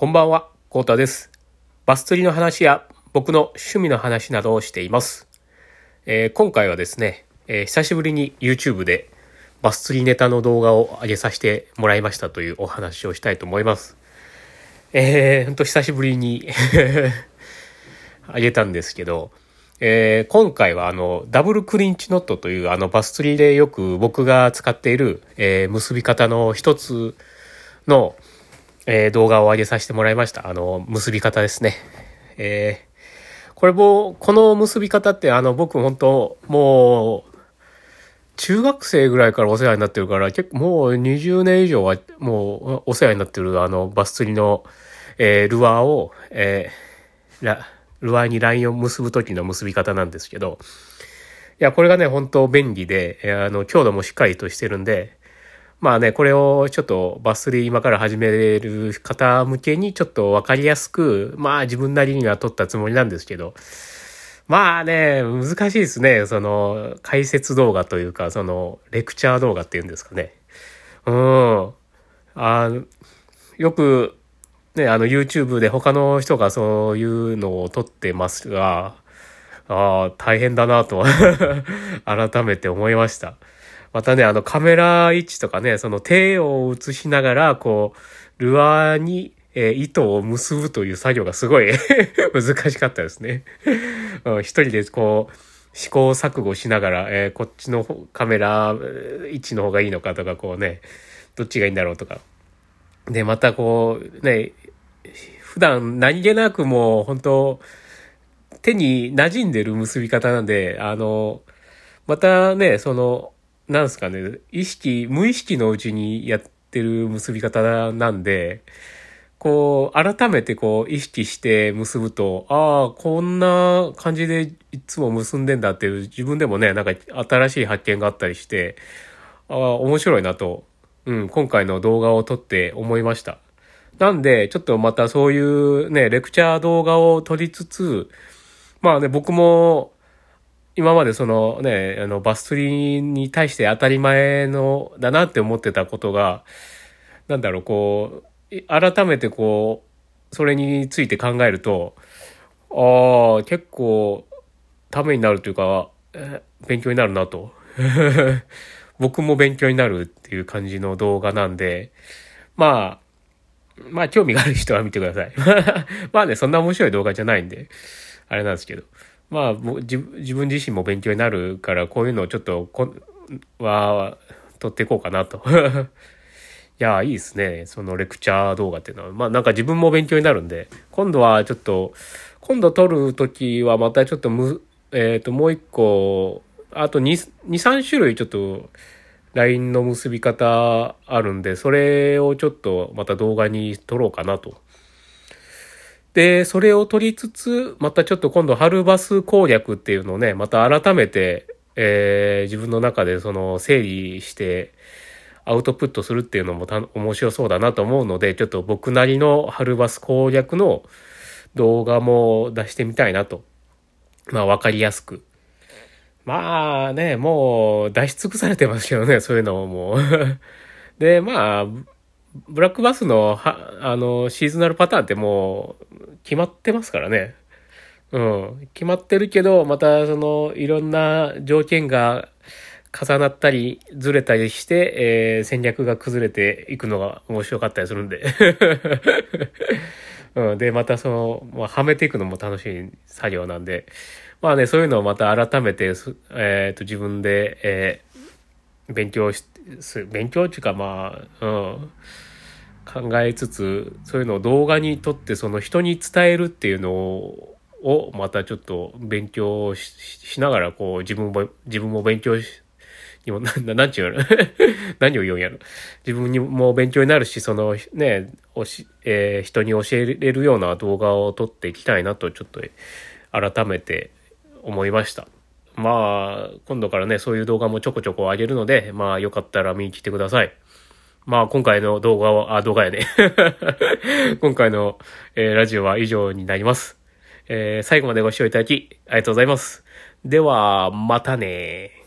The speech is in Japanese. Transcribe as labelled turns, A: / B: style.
A: こんばんは、コータです。バス釣りの話や僕の趣味の話などをしています。えー、今回はですね、えー、久しぶりに YouTube でバス釣りネタの動画を上げさせてもらいましたというお話をしたいと思います。えー、ほんと久しぶりに 上げたんですけど、えー、今回はあの、ダブルクリンチノットというあのバス釣りでよく僕が使っている、え、結び方の一つの、えー、動画を上げさせてもらいました。あの、結び方ですね。えー、これも、この結び方ってあの、僕本当もう、中学生ぐらいからお世話になってるから、結構もう20年以上はもうお世話になってるあのバス釣りの、えー、ルアーを、えー、ルアーにラインを結ぶ時の結び方なんですけど、いや、これがね、本当便利で、あの、強度もしっかりとしてるんで、まあね、これをちょっとバス釣り今から始める方向けにちょっとわかりやすく、まあ自分なりには撮ったつもりなんですけど、まあね、難しいですね。その、解説動画というか、その、レクチャー動画っていうんですかね。うん。あよく、ね、あの YouTube で他の人がそういうのを撮ってますが、ああ、大変だなと 改めて思いました。またね、あのカメラ位置とかね、その手を映しながら、こう、ルアーに、えー、糸を結ぶという作業がすごい 難しかったですね。一人でこう、試行錯誤しながら、えー、こっちのカメラ位置の方がいいのかとか、こうね、どっちがいいんだろうとか。で、またこう、ね、普段何気なくもう本当手に馴染んでる結び方なんで、あの、またね、その、なんすかね、意識、無意識のうちにやってる結び方なんで、こう、改めてこう、意識して結ぶと、ああ、こんな感じでいつも結んでんだっていう、自分でもね、なんか新しい発見があったりして、ああ、面白いなと、うん、今回の動画を撮って思いました。なんで、ちょっとまたそういうね、レクチャー動画を撮りつつ、まあね、僕も、今までそのね、あの、バス釣りに対して当たり前の、だなって思ってたことが、なんだろう、こう、改めてこう、それについて考えると、ああ、結構、ためになるというか、勉強になるなと。僕も勉強になるっていう感じの動画なんで、まあ、まあ興味がある人は見てください。まあね、そんな面白い動画じゃないんで、あれなんですけど。まあ、自分自身も勉強になるから、こういうのをちょっとこ、は、撮っていこうかなと。いや、いいですね。そのレクチャー動画っていうのは。まあなんか自分も勉強になるんで、今度はちょっと、今度撮るときはまたちょっとむ、えっ、ー、と、もう一個、あと2、2、3種類ちょっと、LINE の結び方あるんで、それをちょっとまた動画に撮ろうかなと。で、それを撮りつつ、またちょっと今度春バス攻略っていうのをね、また改めて、えー、自分の中でその整理してアウトプットするっていうのも面白そうだなと思うので、ちょっと僕なりの春バス攻略の動画も出してみたいなと。まあわかりやすく。まあね、もう出し尽くされてますけどね、そういうのもう。で、まあ、ブラックバスの、は、あの、シーズナルパターンってもう決まってますからね。うん。決まってるけど、またその、いろんな条件が重なったり、ずれたりして、えー、戦略が崩れていくのが面白かったりするんで。うん。で、またその、まあ、はめていくのも楽しい作業なんで、まあね、そういうのをまた改めて、えっ、ー、と、自分で、えー、勉強し、勉強っていうかまあ、うん、考えつつ、そういうのを動画に撮って、その人に伝えるっていうのを、をまたちょっと勉強しながら、こう、自分も、自分も勉強し、にも、なん、なんちゅうの？何を言うんやろ？自分にも勉強になるし、そのね、おし、えー、人に教えれるような動画を撮っていきたいなと、ちょっと改めて思いました。まあ、今度からね、そういう動画もちょこちょこ上げるので、まあ、よかったら見に来てください。まあ、今回の動画は、あ、動画やね。今回の、えー、ラジオは以上になります。えー、最後までご視聴いただき、ありがとうございます。では、またね